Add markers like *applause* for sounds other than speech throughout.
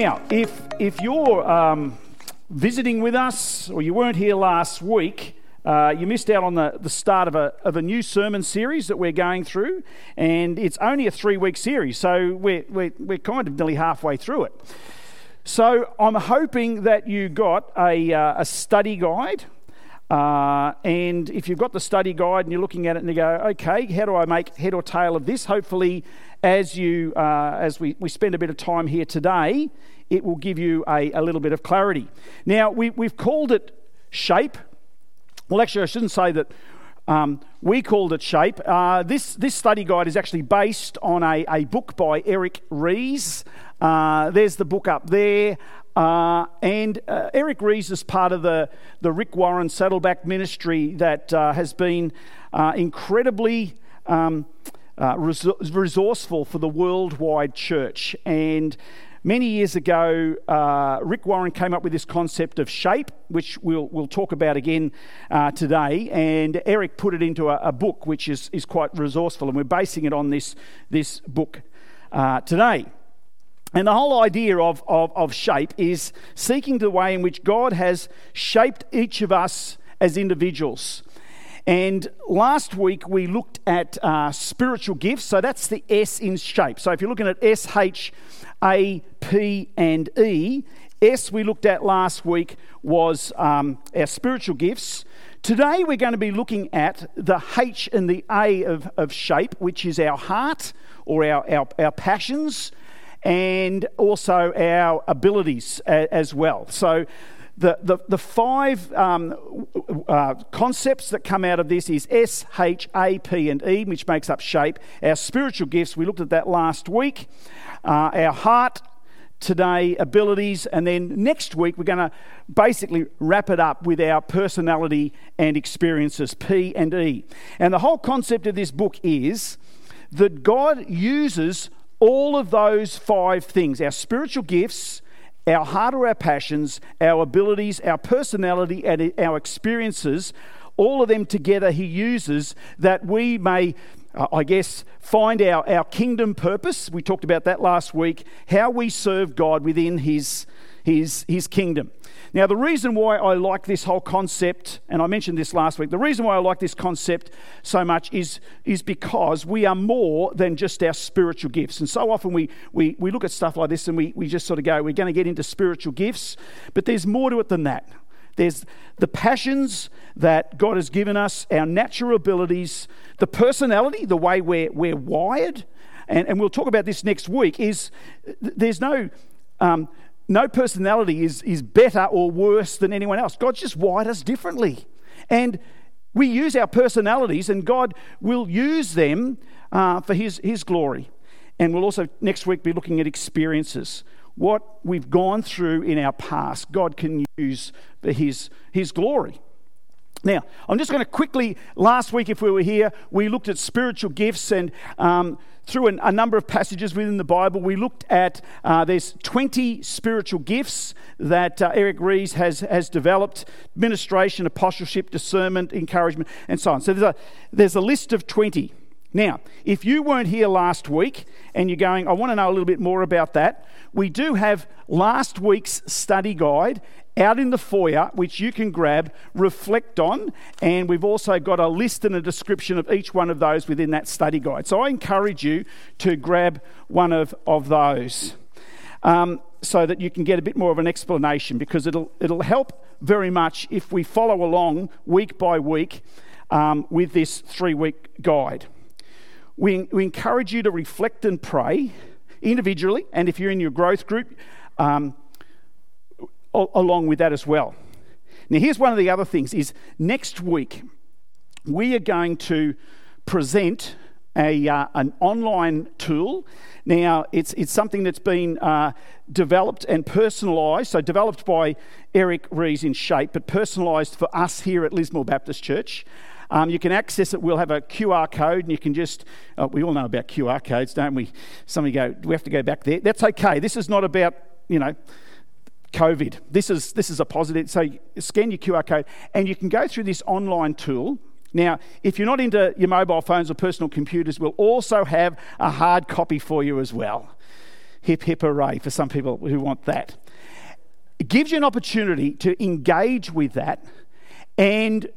Now, if, if you're um, visiting with us or you weren't here last week, uh, you missed out on the, the start of a, of a new sermon series that we're going through, and it's only a three week series, so we're, we're, we're kind of nearly halfway through it. So I'm hoping that you got a, uh, a study guide. Uh, and if you've got the study guide and you're looking at it and you go, okay, how do I make head or tail of this? Hopefully, as you uh, as we, we spend a bit of time here today, it will give you a, a little bit of clarity. Now, we, we've called it shape. Well, actually, I shouldn't say that um, we called it shape. Uh, this, this study guide is actually based on a, a book by Eric Rees. Uh, there's the book up there. Uh, and uh, Eric Rees is part of the, the Rick Warren Saddleback ministry that uh, has been uh, incredibly um, resourceful for the worldwide church. And Many years ago, uh, Rick Warren came up with this concept of shape, which we'll, we'll talk about again uh, today. And Eric put it into a, a, book which is, is quite resourceful, and we're basing it on this, this book uh, today. And the whole idea of, of, of shape is seeking the way in which God has shaped each of us as individuals. And last week we looked at uh, spiritual gifts. So that's the S in shape. So if you're looking at S, H, A, P, and E, S we looked at last week was um, our spiritual gifts. Today we're going to be looking at the H and the A of, of shape, which is our heart or our, our, our passions and also our abilities as well. So the, the, the five um, uh, concepts that come out of this is S, H, A, P, and E, which makes up shape. Our spiritual gifts, we looked at that last week. Uh, our heart, today, abilities, and then next week we're going to basically wrap it up with our personality and experiences, P and E. And the whole concept of this book is that God uses all of those five things our spiritual gifts, our heart or our passions, our abilities, our personality, and our experiences, all of them together he uses that we may, uh, I guess, find our, our kingdom purpose. We talked about that last week, how we serve God within his, his, his kingdom. Now, the reason why I like this whole concept, and I mentioned this last week, the reason why I like this concept so much is, is because we are more than just our spiritual gifts. And so often we, we, we look at stuff like this and we, we just sort of go, we're going to get into spiritual gifts, but there's more to it than that. There's the passions that God has given us, our natural abilities, the personality, the way we're, we're wired. And, and we'll talk about this next week. Is there's no um, no personality is, is better or worse than anyone else. God's just wired us differently. And we use our personalities, and God will use them uh, for his, his glory. And we'll also next week be looking at experiences. What we've gone through in our past, God can use for His, his glory. Now, I'm just going to quickly, last week, if we were here, we looked at spiritual gifts and um, through an, a number of passages within the Bible, we looked at uh, there's 20 spiritual gifts that uh, Eric Rees has, has developed ministration, apostleship, discernment, encouragement, and so on. So there's a, there's a list of 20. Now, if you weren't here last week and you're going, I want to know a little bit more about that, we do have last week's study guide out in the foyer, which you can grab, reflect on, and we've also got a list and a description of each one of those within that study guide. So I encourage you to grab one of, of those. Um, so that you can get a bit more of an explanation because it'll, it'll help very much if we follow along week by week um, with this three week guide. We, we encourage you to reflect and pray individually, and if you're in your growth group, um, along with that as well. Now, here's one of the other things: is next week we are going to present a, uh, an online tool. Now, it's, it's something that's been uh, developed and personalised, so developed by Eric Rees in Shape, but personalised for us here at Lismore Baptist Church. Um, you can access it. We'll have a QR code, and you can just, uh, we all know about QR codes, don't we? Somebody go, do we have to go back there? That's okay. This is not about, you know, COVID. This is, this is a positive. So scan your QR code, and you can go through this online tool. Now, if you're not into your mobile phones or personal computers, we'll also have a hard copy for you as well. hip hip hooray for some people who want that. It gives you an opportunity to engage with that, and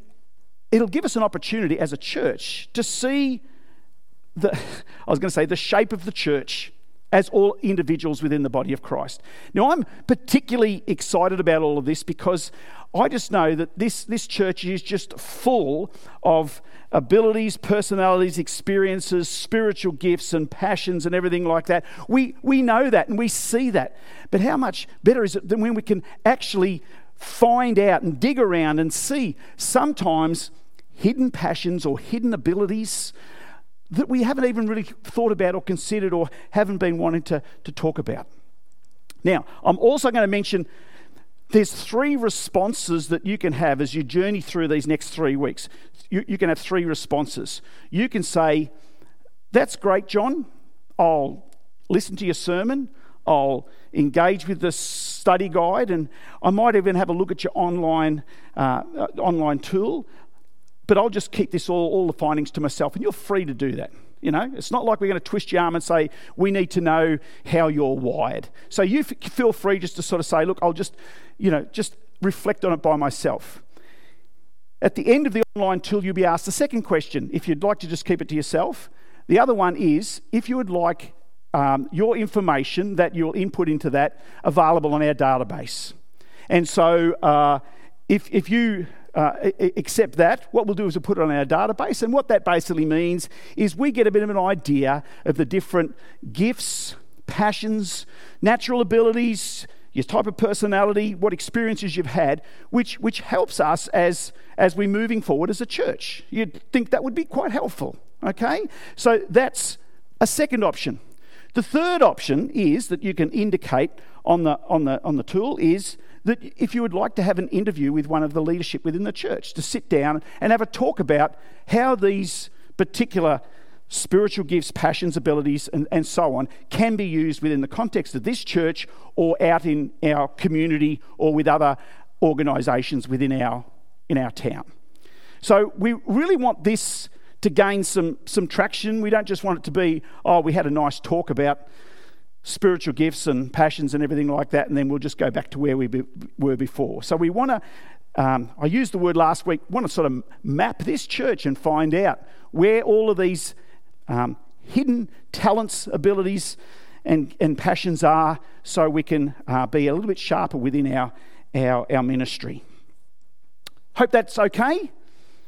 it'll give us an opportunity as a church to see the, *laughs* I was going to say, the shape of the church as all individuals within the body of Christ. Now, I'm particularly excited about all of this because I just know that this, this church is just full of abilities, personalities, experiences, spiritual gifts, and passions, and everything like that. We, we know that and we see that. But how much better is it than when we can actually find out and dig around and see sometimes hidden passions or hidden abilities that we haven't even really thought about or considered or haven't been wanting to, to talk about. Now, I'm also going to mention there's three responses that you can have as you journey through these next three weeks. You, you can have three responses. You can say, That's great, John. I'll listen to your sermon. I'll engage with the study guide, and I might even have a look at your online, uh, uh online tool but I'll just keep this all, all the findings to myself, and you're free to do that. You know, it's not like we're going to twist your arm and say, we need to know how you're wired. So you f- feel free just to sort of say, look, I'll just, you know, just reflect on it by myself. At the end of the online tool, you'll be asked the second question, if you'd like to just keep it to yourself. The other one is, if you would like um, your information that you'll input into that available on our database. And so uh, if, if you uh, accept that, what we'll do is we'll put it on our database. And what that basically means is we get a bit of an idea of the different gifts, passions, natural abilities, your type of personality, what experiences you've had, which, which helps us as, as we're moving forward as a church. You'd think that would be quite helpful, okay? So that's a second option. The third option is that you can indicate on the, on the, on the tool is that if you would like to have an interview with one of the leadership within the church, to sit down and have a talk about how these particular spiritual gifts, passions, abilities, and, and so on can be used within the context of this church or out in our community or with other organisations within our, in our town. So we really want this to gain some, some traction. We don't just want it to be, oh, we had a nice talk about spiritual gifts and passions and everything like that, and then we'll just go back to where we be, were before. So we want to, um, I used the word last week, want to sort of map this church and find out where all of these um, hidden talents, abilities, and, and passions are so we can uh, be a little bit sharper within our, our, our ministry. Hope that's okay.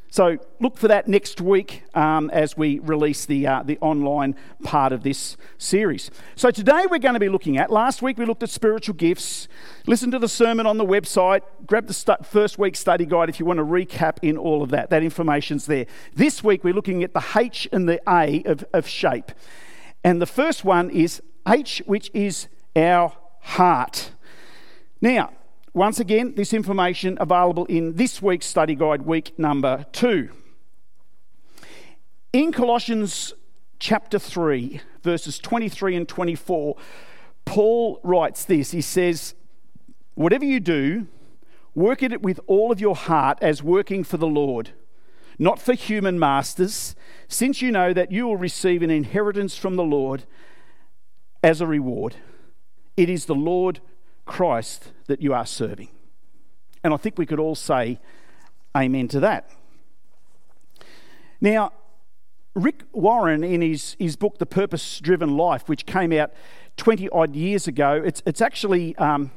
So look for that next week um, as we release the, uh, the online part of this series. So today we're going to be looking at, last week we looked at spiritual gifts. Listen to the sermon on the website. Grab the st- first week study guide if you want to recap in all of that. That information's there. This week we're looking at the H and the A of, of shape. And the first one is H, which is our heart. Now, once again, this information available in this week's study guide, week number two. In Colossians chapter 3, verses 23 and 24, Paul writes this. He says, Whatever you do, work at it with all of your heart as working for the Lord, not for human masters, since you know that you will receive an inheritance from the Lord as a reward. It is the Lord Christ that you are serving. And I think we could all say amen to that. Now, Rick Warren, in his, his book, The Purpose Driven Life, which came out 20 odd years ago, it's, it's actually. Um,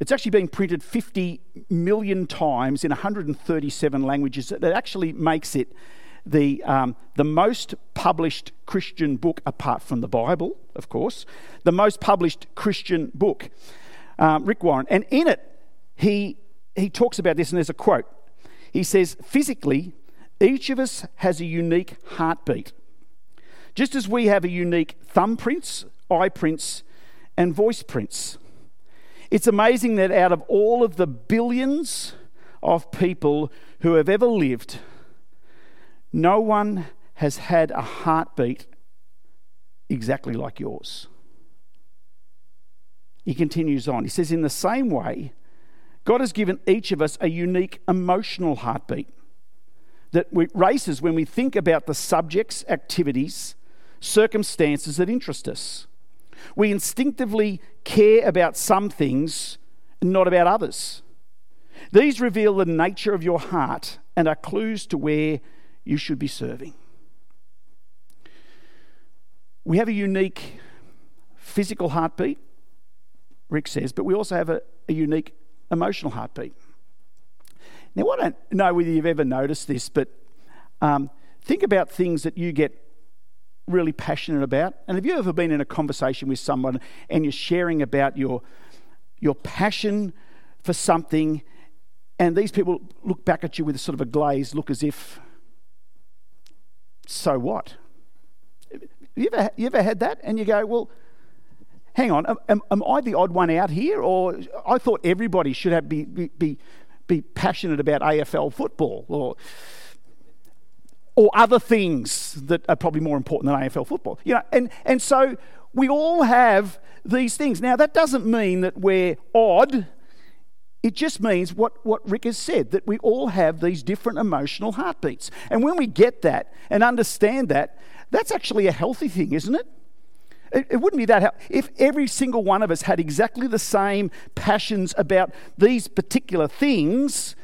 it's actually been printed 50 million times in 137 languages. That actually makes it the, um, the most published Christian book, apart from the Bible, of course, the most published Christian book um, Rick Warren. And in it, he, he talks about this, and there's a quote. He says, Physically, each of us has a unique heartbeat. Just as we have a unique thumbprints, eye prints, and voice prints. It's amazing that out of all of the billions of people who have ever lived, no one has had a heartbeat exactly like yours. He continues on. He says, In the same way, God has given each of us a unique emotional heartbeat that races when we think about the subjects, activities, circumstances that interest us. We instinctively care about some things and not about others. These reveal the nature of your heart and are clues to where you should be serving. We have a unique physical heartbeat, Rick says, but we also have a, a unique emotional heartbeat. Now, I don't know whether you've ever noticed this, but um, think about things that you get really passionate about. And have you ever been in a conversation with someone and you're sharing about your, your passion for something, and these people look back at you with a sort of a glazed look as if, so what? You ever, you ever had that? And you go, well, hang on, am, am I the odd one out here? Or I thought everybody should have, be, be, be passionate about AFL football or, or other things that are probably more important than AFL football. You know, and, and so we all have these things. Now, that doesn't mean that we're odd. It just means what, what Rick has said that we all have these different emotional heartbeats. And when we get that and understand that, that's actually a healthy thing, isn't it? It, it wouldn't be that helpful. If every single one of us had exactly the same passions about these particular things,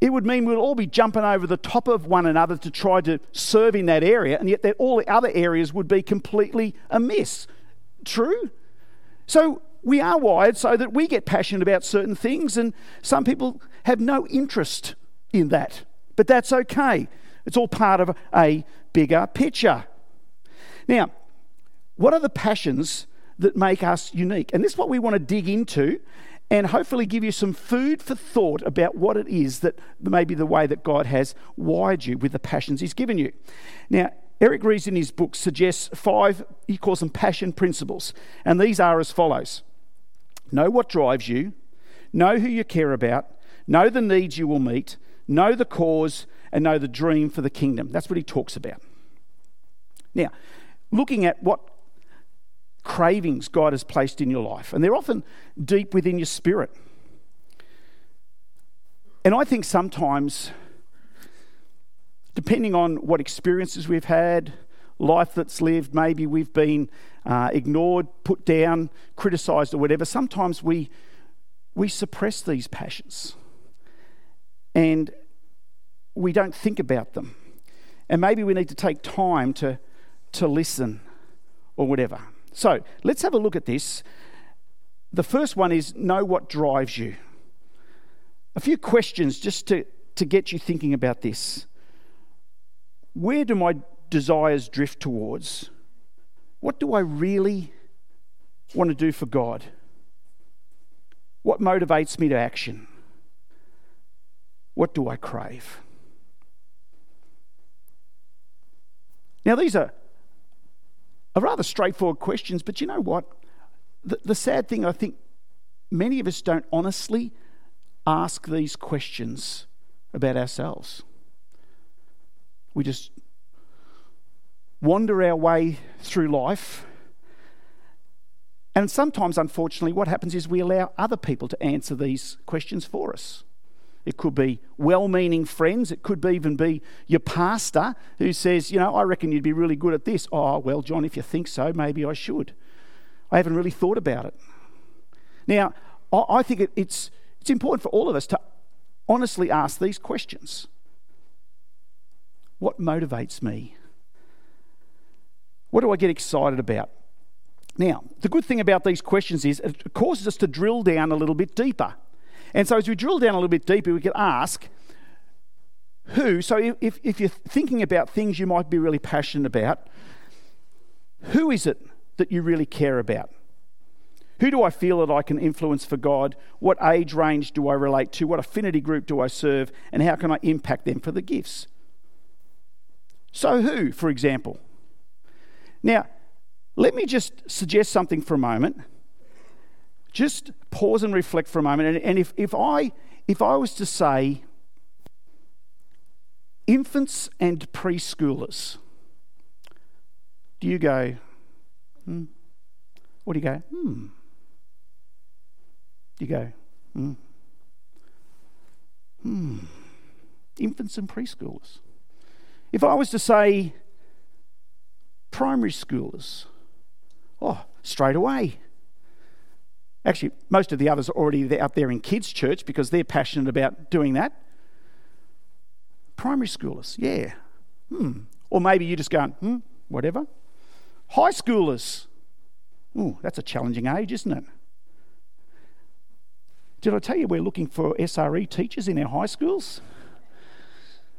it would mean we'd all be jumping over the top of one another to try to serve in that area, and yet all the other areas would be completely amiss. True? So we are wired so that we get passionate about certain things, and some people have no interest in that. But that's okay. It's all part of a bigger picture. Now, what are the passions that make us unique? And this is what we want to dig into and hopefully give you some food for thought about what it is that maybe the way that God has wired you with the passions He's given you. Now, Eric Rees in his book suggests five, he calls them passion principles, and these are as follows Know what drives you, know who you care about, know the needs you will meet, know the cause, and know the dream for the kingdom. That's what he talks about. Now, looking at what cravings God has placed in your life, and they're often deep within your spirit. And I think sometimes, depending on what experiences we've had, life that's lived, maybe we've been uh, ignored, put down, criticised, or whatever, sometimes we, we suppress these passions and we don't think about them. And maybe we need to take time to, to listen or whatever. So let's have a look at this. The first one is know what drives you. A few questions just to, to get you thinking about this. Where do my desires drift towards? What do I really want to do for God? What motivates me to action? What do I crave? Now, these are are rather straightforward questions, but you know what? The, the sad thing, I think many of us don't honestly ask these questions about ourselves. We just wander our way through life. And sometimes, unfortunately, what happens is we allow other people to answer these questions for us. It could be well meaning friends. It could even be your pastor who says, You know, I reckon you'd be really good at this. Oh, well, John, if you think so, maybe I should. I haven't really thought about it. Now, I think it's, it's important for all of us to honestly ask these questions What motivates me? What do I get excited about? Now, the good thing about these questions is it causes us to drill down a little bit deeper. And so as we drill down a little bit deeper, we can ask who, so if, if you're thinking about things you might be really passionate about, who is it that you really care about? Who do I feel that I can influence for God? What age range do I relate to? What affinity group do I serve? And how can I impact them for the gifts? So, who, for example? Now, let me just suggest something for a moment just pause and reflect for a moment. And, and if, if, I, if I was to say infants and preschoolers, do you go, hmm? What do you go, hmm? Do you go, hmm? Hmm. Infants and preschoolers. If I was to say primary schoolers, oh, straight away. Actually, most of the others are already out there in kids' church because they're passionate about doing that. Primary schoolers, yeah. Hmm. Or maybe you're just going, hmm, whatever. High schoolers. Ooh, that's a challenging age, isn't it? Did I tell you we're looking for SRE teachers in our high schools?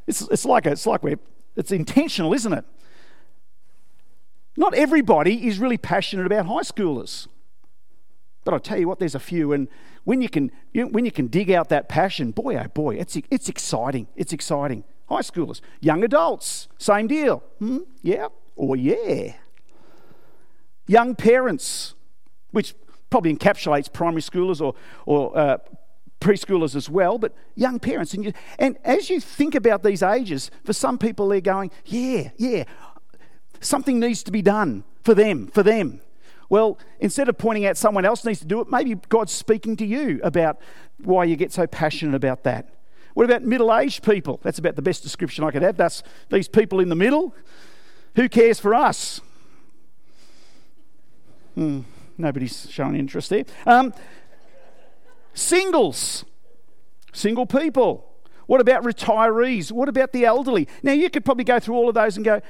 It's, it's like a, it's like we're it's intentional, isn't it? Not everybody is really passionate about high schoolers. But I'll tell you what, there's a few, and when you can, you know, when you can dig out that passion, boy, oh boy, it's, it's exciting. It's exciting. High schoolers, young adults, same deal. Hmm? Yeah, or yeah. Young parents, which probably encapsulates primary schoolers or, or uh, preschoolers as well, but young parents. And, you, and as you think about these ages, for some people, they're going, yeah, yeah, something needs to be done for them, for them. Well, instead of pointing out someone else needs to do it, maybe God's speaking to you about why you get so passionate about that. What about middle aged people? That's about the best description I could have. That's these people in the middle. Who cares for us? Hmm, nobody's showing interest there. Um, Singles, single people. What about retirees? What about the elderly? Now, you could probably go through all of those and go,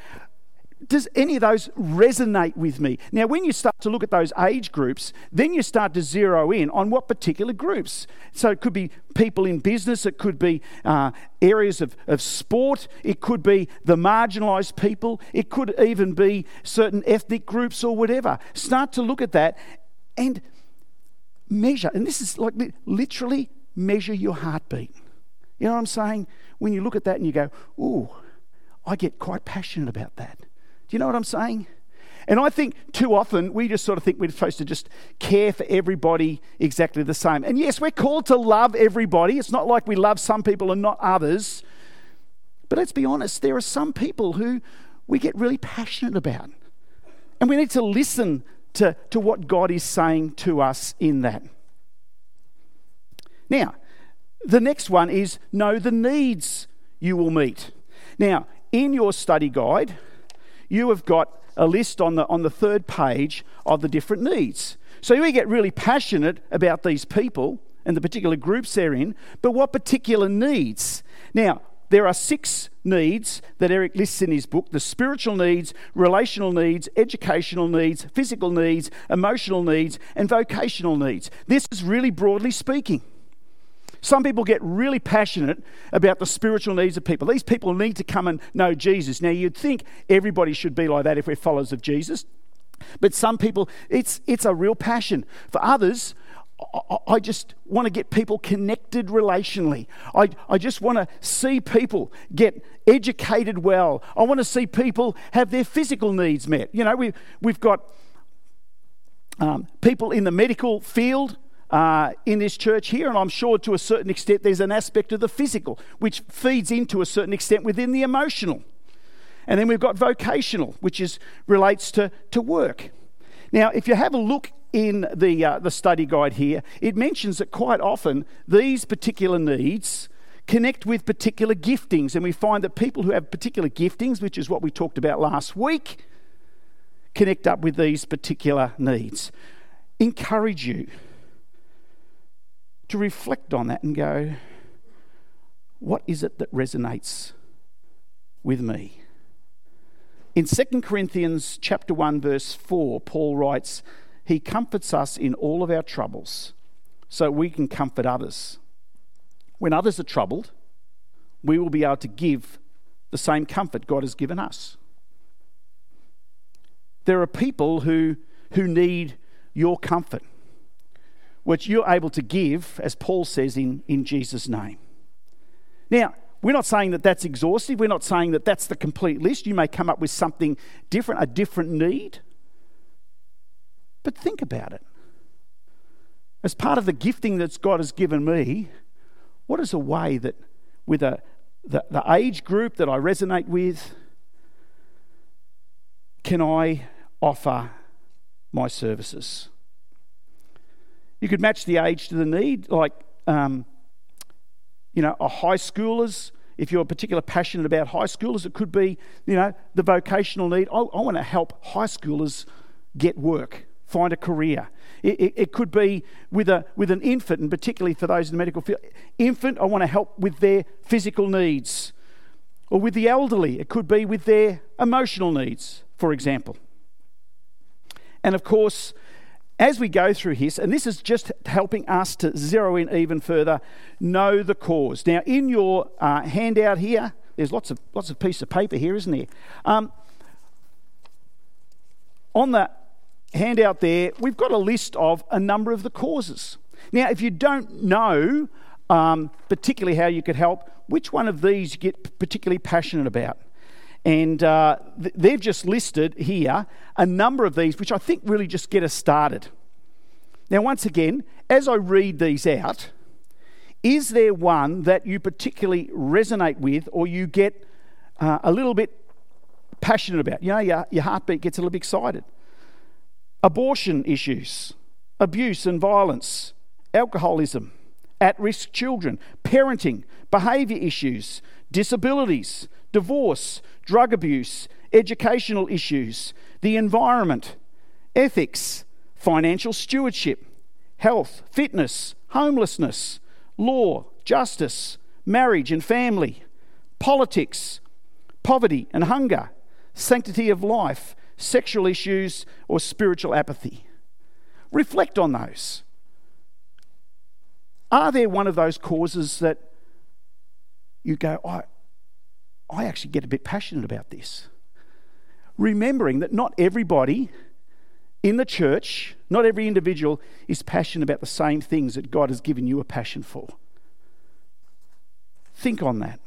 does any of those resonate with me? Now, when you start to look at those age groups, then you start to zero in on what particular groups. So it could be people in business, it could be uh, areas of, of sport, it could be the marginalised people, it could even be certain ethnic groups or whatever. Start to look at that and measure, and this is like literally measure your heartbeat. You know what I'm saying? When you look at that and you go, ooh, I get quite passionate about that. Do you know what I'm saying? And I think too often we just sort of think we're supposed to just care for everybody exactly the same. And yes, we're called to love everybody. It's not like we love some people and not others. But let's be honest, there are some people who we get really passionate about. And we need to listen to, to what God is saying to us in that. Now, the next one is know the needs you will meet. Now, in your study guide, you have got a list on the, on the third page of the different needs. So we get really passionate about these people and the particular groups they're in, but what particular needs? Now, there are six needs that Eric lists in his book the spiritual needs, relational needs, educational needs, physical needs, emotional needs, and vocational needs. This is really broadly speaking. Some people get really passionate about the spiritual needs of people. These people need to come and know Jesus. Now, you'd think everybody should be like that if we're followers of Jesus. But some people, it's, it's a real passion. For others, I just want to get people connected relationally. I, I just want to see people get educated well. I want to see people have their physical needs met. You know, we, we've got um, people in the medical field uh, in this church here, and I'm sure to a certain extent there's an aspect of the physical which feeds into a certain extent within the emotional. And then we've got vocational, which is relates to, to work. Now, if you have a look in the, uh, the study guide here, it mentions that quite often these particular needs connect with particular giftings. And we find that people who have particular giftings, which is what we talked about last week, connect up with these particular needs. Encourage you to reflect on that and go, what is it that resonates with me? In 2 Corinthians chapter 1 verse 4, Paul writes, he comforts us in all of our troubles so we can comfort others. When others are troubled, we will be able to give the same comfort God has given us. There are people who, who need your comfort, which you're able to give, as Paul says, in, in Jesus' name. Now, we're not saying that that's exhaustive. We're not saying that that's the complete list. You may come up with something different, a different need. But think about it. As part of the gifting that God has given me, what is a way that, with a, the, the age group that I resonate with, can I offer my services? You could match the age to the need, like, um, you know, a high schoolers. If you're particularly passionate about high schoolers, it could be, you know, the vocational need. I, I want to help high schoolers get work find a career. It, it, it, could be with, a, with an infant, and particularly for those in the medical field. Infant, I want to help with their physical needs. Or with the elderly, it could be with their emotional needs, for example. And of course, as we go through this, and this is just helping us to zero in even further, know the cause. Now, in your uh, handout here, there's lots of lots of piece of paper here, isn't there? Um, on the handout there, we've got a list of a number of the causes. Now, if you don't know um, particularly how you could help, which one of these you get particularly passionate about? And uh, th- they've just listed here a number of these, which I think really just get us started. Now, once again, as I read these out, is there one that you particularly resonate with or you get uh, a little bit passionate about? You know, your, your heartbeat gets a little bit excited. Abortion issues, abuse and violence, alcoholism, at risk children, parenting, behaviour issues, disabilities, divorce, drug abuse, educational issues, the environment, ethics, financial stewardship, health, fitness, homelessness, law, justice, marriage and family, politics, poverty and hunger, sanctity of life, sexual issues, or spiritual apathy. Reflect on those. Are there one of those causes that you go, I actually get a bit passionate about this? Remembering that not everybody in the church, not every individual is passionate about the same things that God has given you a passion for. Think on that.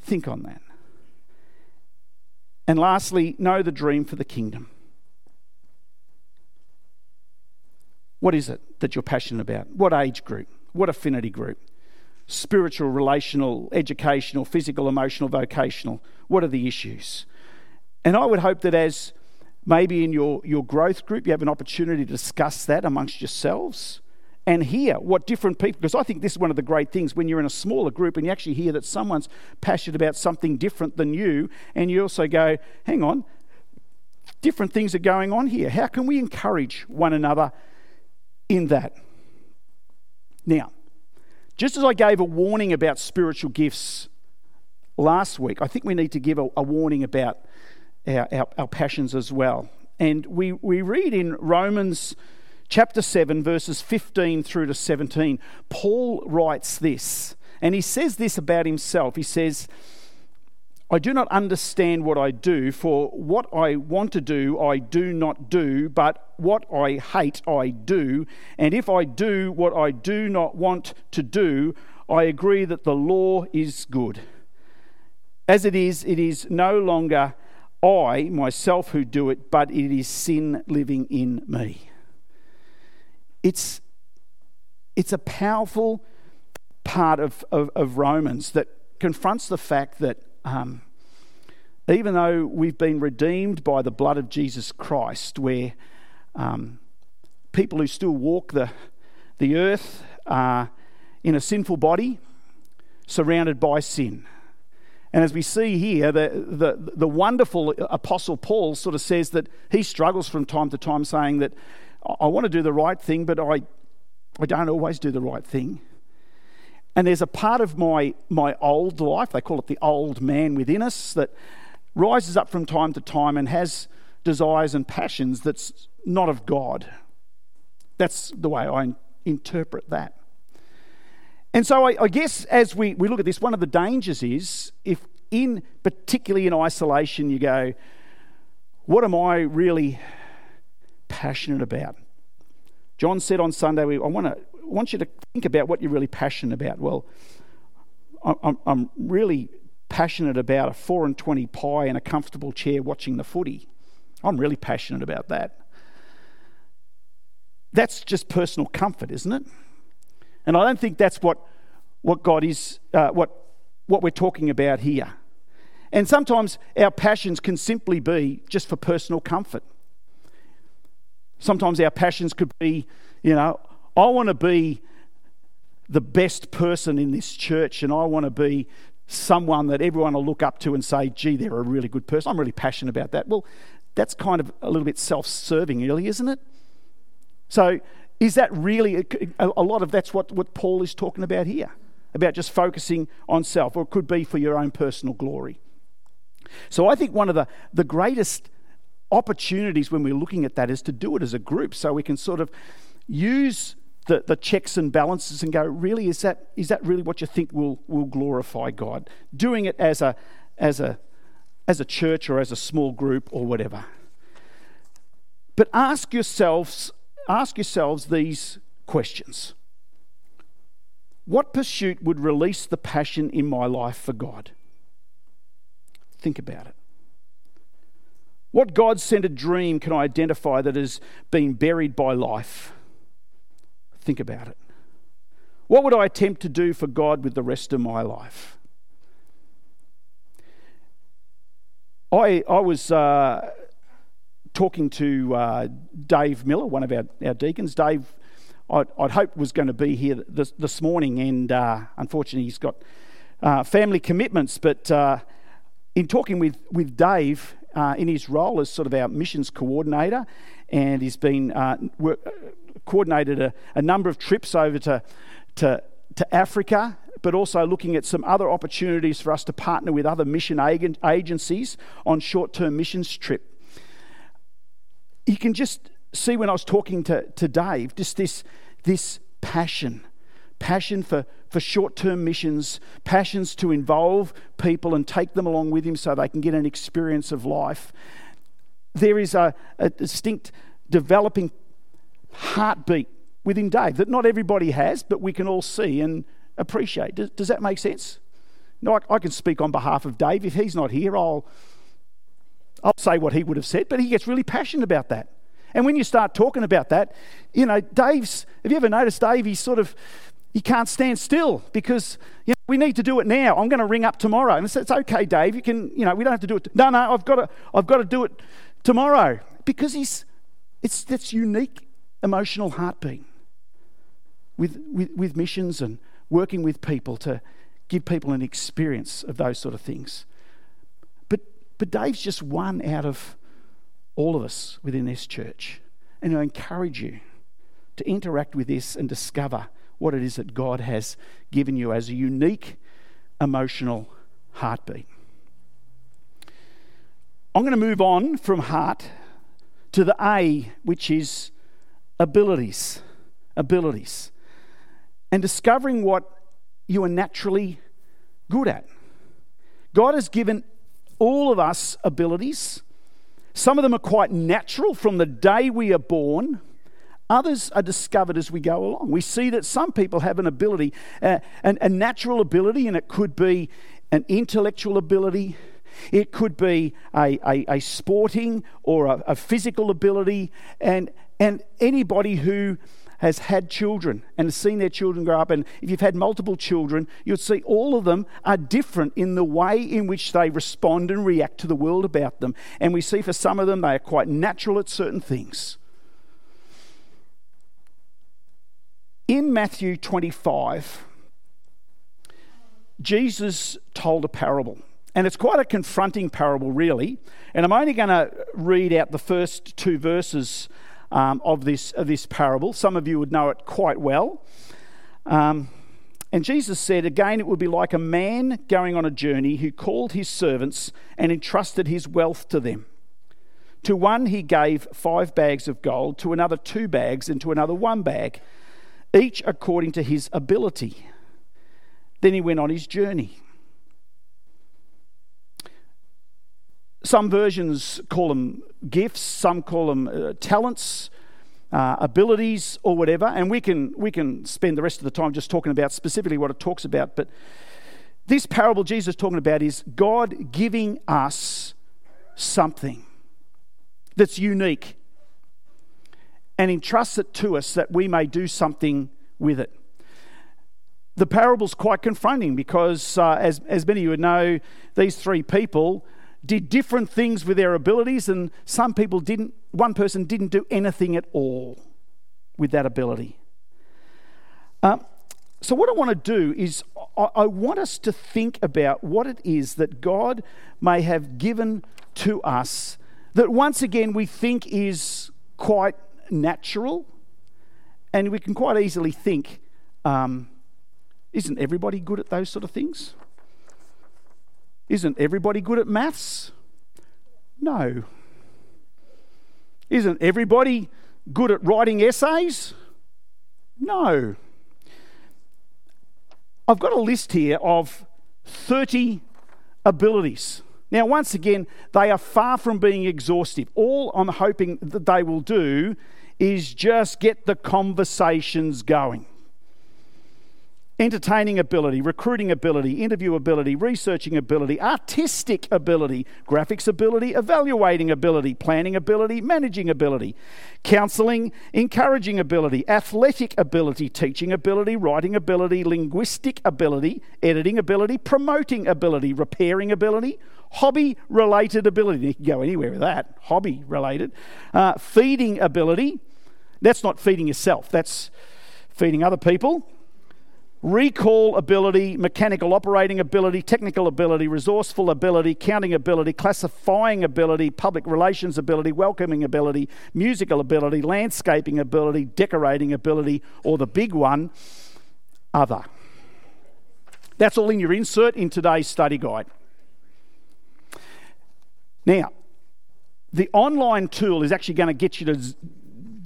Think on that. And lastly, know the dream for the kingdom. What is it that you're passionate about? What age group? What affinity group? Spiritual, relational, educational, physical, emotional, vocational. What are the issues? And I would hope that as maybe in your, your growth group, you have an opportunity to discuss that amongst yourselves and hear what different people, because I think this is one of the great things when you're in a smaller group and you actually hear that someone's passionate about something different than you, and you also go, hang on, different things are going on here. How can we encourage one another in that. Now, just as I gave a warning about spiritual gifts last week, I think we need to give a, a warning about our, our, our, passions as well. And we, we read in Romans chapter 7, verses 15 through to 17, Paul writes this, and he says this about himself. He says, I do not understand what I do, for what I want to do, I do not do, but what I hate, I do. And if I do what I do not want to do, I agree that the law is good. As it is, it is no longer I, myself, who do it, but it is sin living in me. It's, it's a powerful part of, of, of Romans that confronts the fact that um, even though we've been redeemed by the blood of Jesus Christ, where um, people who still walk the, the earth are in a sinful body, surrounded by sin. And as we see here, the, the, the wonderful Apostle Paul sort of says that he struggles from time to time, saying that I want to do the right thing, but I, I don't always do the right thing. And there's a part of my, my old life, they call it the old man within us, that rises up from time to time and has desires and passions that's not of God. That's the way I interpret that. And so I, I, guess as we, we look at this, one of the dangers is if in particularly in isolation you go, what am I really passionate about? John said on Sunday, we, I want to want you to think about what you're really passionate about. Well, I'm, I'm really passionate about a 4 and 20 pie in a comfortable chair watching the footy. I'm really passionate about that. That's just personal comfort, isn't it? And I don't think that's what, what God is, uh, what, what we're talking about here. And sometimes our passions can simply be just for personal comfort. Sometimes our passions could be, you know, I want to be the best person in this church and I want to be someone that everyone will look up to and say, gee, they're a really good person. I'm really passionate about that. Well, that's kind of a little bit self serving, really, isn't it? So, is that really a, lot of that's what, what Paul is talking about here? About just focusing on self, or it could be for your own personal glory. So, I think one of the, the greatest opportunities when we're looking at that is to do it as a group so we can sort of use the, the checks and balances and go, really, is that, is that really what you think will, will glorify God? Doing it as a, as, a, as a church or as a small group or whatever. But ask yourselves, ask yourselves these questions. What pursuit would release the passion in my life for God? Think about it. What God centered dream can I identify that has been buried by life? Think about it. What would I attempt to do for God with the rest of my life? I, I was uh, talking to uh, Dave Miller, one of our, our deacons. Dave, I'd, I'd hoped was going to be here this, this morning, and uh, unfortunately, he's got uh, family commitments. But uh, in talking with, with Dave, uh, in his role as sort of our missions coordinator, and he's been work, coordinated a, a, number of trips over to, to, to Africa, but also looking at some other opportunities for us to partner with other mission ag- agencies on short term missions trip. You can just see when I was talking to, to Dave, just this, this passion passion for, for short term missions, passions to involve people and take them along with him so they can get an experience of life. There is a, a distinct developing heartbeat within Dave that not everybody has, but we can all see and appreciate. Does, does that make sense? No, I, I, can speak on behalf of Dave. If he's not here, I'll, I'll say what he would have said, but he gets really passionate about that. And when you start talking about that, you know, Dave's, have you ever noticed Dave? He's sort of, he can't stand still because you know, we need to do it now. I'm going to ring up tomorrow. And it's, it's okay, Dave. You can, you know, we don't have to do it. No, no, I've got to, I've got to do it tomorrow because he's, it's that's unique emotional heartbeat with, with, with missions and working with people to give people an experience of those sort of things. But, but Dave's just one out of all of us within this church. And I encourage you to interact with this and discover what it is that God has given you as a unique emotional heartbeat. I'm going to move on from heart to the A, which is abilities. Abilities. And discovering what you are naturally good at. God has given all of us abilities. Some of them are quite natural from the day we are born. Others are discovered as we go along. We see that some people have an ability, uh, a natural ability, and it could be an intellectual ability, it could be a, a, a sporting or a, a physical ability, and, and anybody who has had children and has seen their children grow up, and if you've had multiple children, you'll see all of them are different in the way in which they respond and react to the world about them. And we see for some of them they are quite natural at certain things. In Matthew 25, Jesus told a parable. And it's quite a confronting parable, really. And I'm only going to read out the first two verses um, of, this, of this parable. Some of you would know it quite well. Um, and Jesus said, Again, it would be like a man going on a journey who called his servants and entrusted his wealth to them. To one he gave five bags of gold, to another two bags, and to another one bag each according to his ability. Then he went on his journey. Some versions call them gifts, some call them uh, talents, uh, abilities, or whatever. And we can, we can spend the rest of the time just talking about specifically what it talks about. But this parable Jesus is talking about is God giving us something that's unique and entrusts it to us that we may do something with it. The parable's quite confronting because, uh, as, as many of you would know, these three people did different things with their abilities, and some people didn't, one person didn't do anything at all with that ability. Uh, so, what I want to do is, I, I want us to think about what it is that God may have given to us that once again we think is quite natural, and we can quite easily think, um, isn't everybody good at those sort of things? Isn't everybody good at maths? No. Isn't everybody good at writing essays? No. I've got a list here of 30 abilities. Now, once again, they are far from being exhaustive. All I'm hoping that they will do is just get the conversations going entertaining ability, recruiting ability, interview ability, researching ability, artistic ability, graphics ability, evaluating ability, planning ability, managing ability, counseling, encouraging ability, athletic ability, teaching ability, writing ability, linguistic ability, editing ability, promoting ability, repairing ability, hobby related ability. You can go anywhere with that, hobby related, uh, feeding ability. That's not feeding yourself, that's feeding other people recall ability, mechanical operating ability, technical ability, resourceful ability, counting ability, classifying ability, public relations ability, welcoming ability, musical ability, landscaping ability, decorating ability, or the big one, other. That's all in your insert in today's study guide. Now, the online tool is actually going to get you to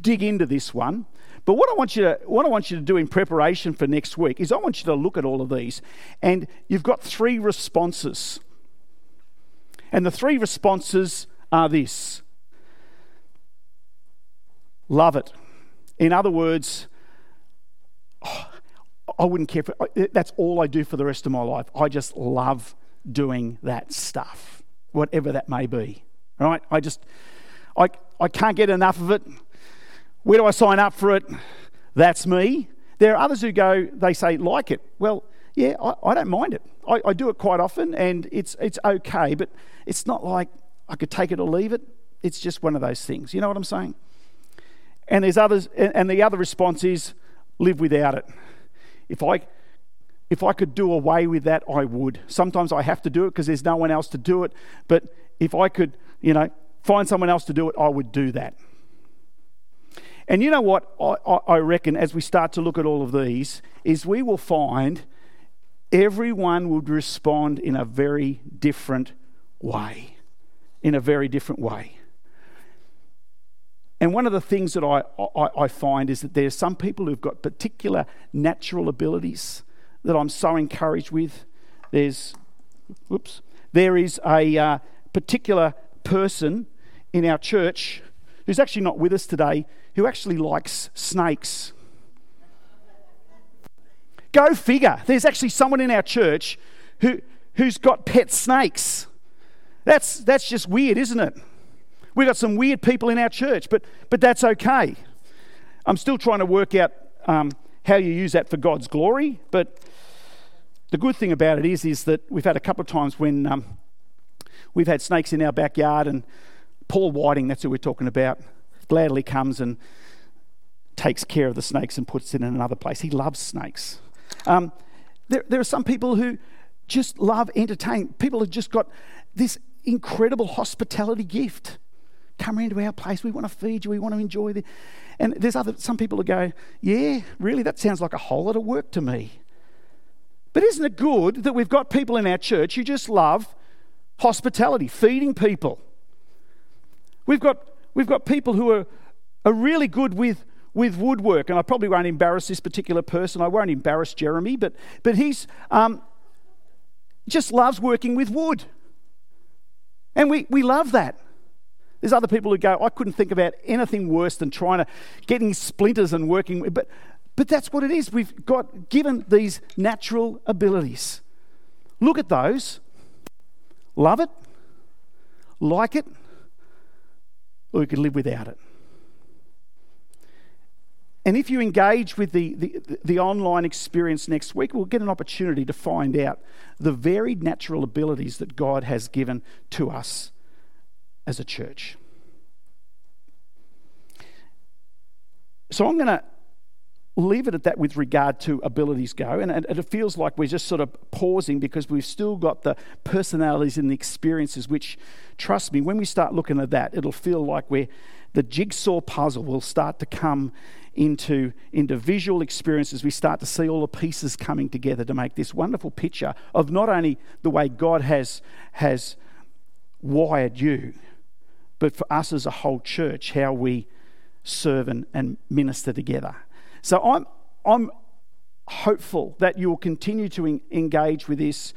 dig into this one but what I want you to what I want you to do in preparation for next week is I want you to look at all of these, and you've got three responses. And the three responses are this. Love it. In other words, oh, I wouldn't care for that's all I do for the rest of my life. I just love doing that stuff, whatever that may be. Right? I just I I can't get enough of it. Where do I sign up for it? That's me. There are others who go, they say, like it. Well, yeah, I, I don't mind it. I, I, do it quite often and it's, it's okay, but it's not like I could take it or leave it. It's just one of those things. You know what I'm saying? And there's others, and the other response is live without it. If I, if I could do away with that, I would. Sometimes I have to do it because there's no one else to do it. But if I could, you know, find someone else to do it, I would do that. And you know what I, I reckon as we start to look at all of these is we will find everyone would respond in a very different way. In a very different way. And one of the things that I, I, I, find is that there are some people who've got particular natural abilities that I'm so encouraged with. There's, whoops, there is a uh, particular person in our church who's actually not with us today who actually likes snakes. Go figure. There's actually someone in our church who, who's got pet snakes. That's, that's just weird, isn't it? We've got some weird people in our church, but, but that's okay. I'm still trying to work out um, how you use that for God's glory, but the good thing about it is, is that we've had a couple of times when um, we've had snakes in our backyard, and Paul Whiting, that's who we're talking about, gladly comes and takes care of the snakes and puts it in another place. He loves snakes. Um, there, there are some people who just love entertaining. People have just got this incredible hospitality gift. Come into our place. We want to feed you. We want to enjoy the. And there's other some people who go, yeah, really, that sounds like a whole lot of work to me. But isn't it good that we've got people in our church who just love hospitality, feeding people? We've got We've got people who are, are really good with, with woodwork, and I probably won't embarrass this particular person. I won't embarrass Jeremy, but, but he's um, just loves working with wood. And we, we love that. There's other people who go, I couldn't think about anything worse than trying to getting splinters and working, but, but that's what it is. We've got given these natural abilities. Look at those, love it, like it, or we could live without it. And if you engage with the, the, the, online experience next week, we'll get an opportunity to find out the varied natural abilities that God has given to us as a church. So I'm going to leave it at that with regard to abilities go. And, and, it feels like we're just sort of pausing because we've still got the personalities and the experiences, which, trust me, when we start looking at that, it'll feel like we're the jigsaw puzzle will start to come into, into visual experiences. We start to see all the pieces coming together to make this wonderful picture of not only the way God has, has wired you, but for us as a whole church, how we serve and, and minister together. So I'm, I'm hopeful that you'll continue to in, engage with this.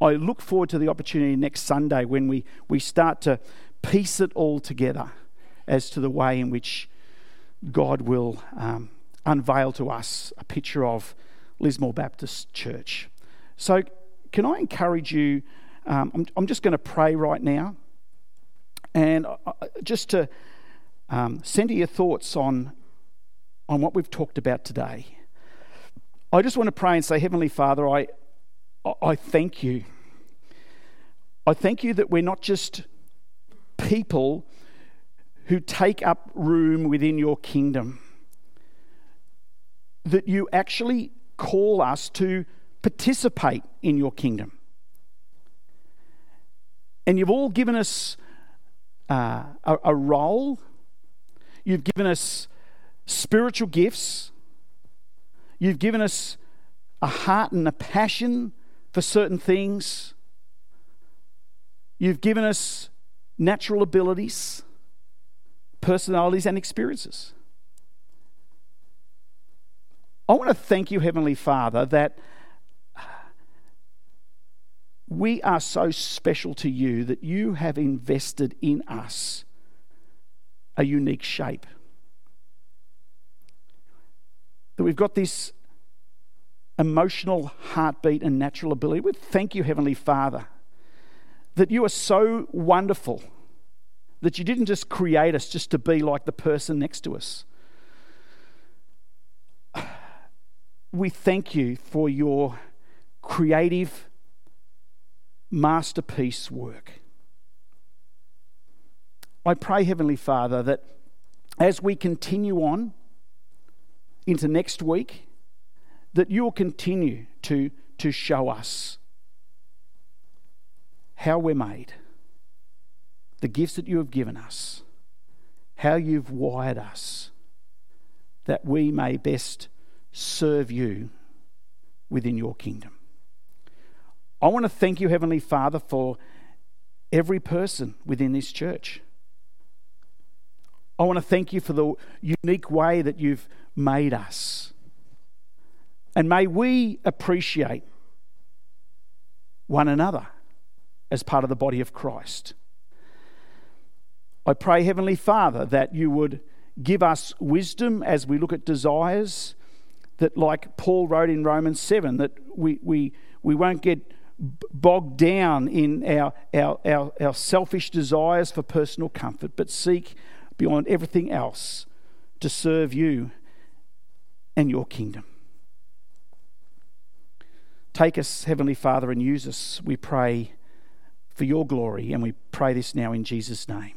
I look forward to the opportunity next Sunday when we, we start to piece it all together as to the way in which God will um, unveil to us a picture of Lismore Baptist Church. So, can I encourage you? Um, I'm, I'm, just going to pray right now, and uh, just to um, center your thoughts on on what we've talked about today. I just want to pray and say, Heavenly Father, I, I thank you. I thank you that we're not just people who take up room within your kingdom, that you actually call us to participate in your kingdom. And you've all given us uh, a, a role, you've given us spiritual gifts. You've given us a heart and a passion for certain things. You've given us natural abilities, personalities, and experiences. I want to thank you, Heavenly Father, that we are so special to you that you have invested in us a unique shape that we've got this emotional heartbeat and natural ability. We thank you, Heavenly Father, that you are so wonderful that you didn't just create us just to be like the person next to us. We thank you for your creative masterpiece work. I pray, Heavenly Father, that as we continue on, into next week, that you'll continue to, to show us how we're made, the gifts that you have given us, how you've wired us, that we may best serve you within your kingdom. I want to thank you, Heavenly Father, for every person within this church. I want to thank you for the unique way that you've made us. And may we appreciate one another as part of the body of Christ. I pray, Heavenly Father, that you would give us wisdom as we look at desires, that, like Paul wrote in Romans 7, that we, we, we won't get bogged down in our, our, our, our selfish desires for personal comfort, but seek beyond everything else to serve you and your kingdom. Take us, Heavenly Father, and use us, we pray, for your glory. And we pray this now in Jesus' name.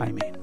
Amen.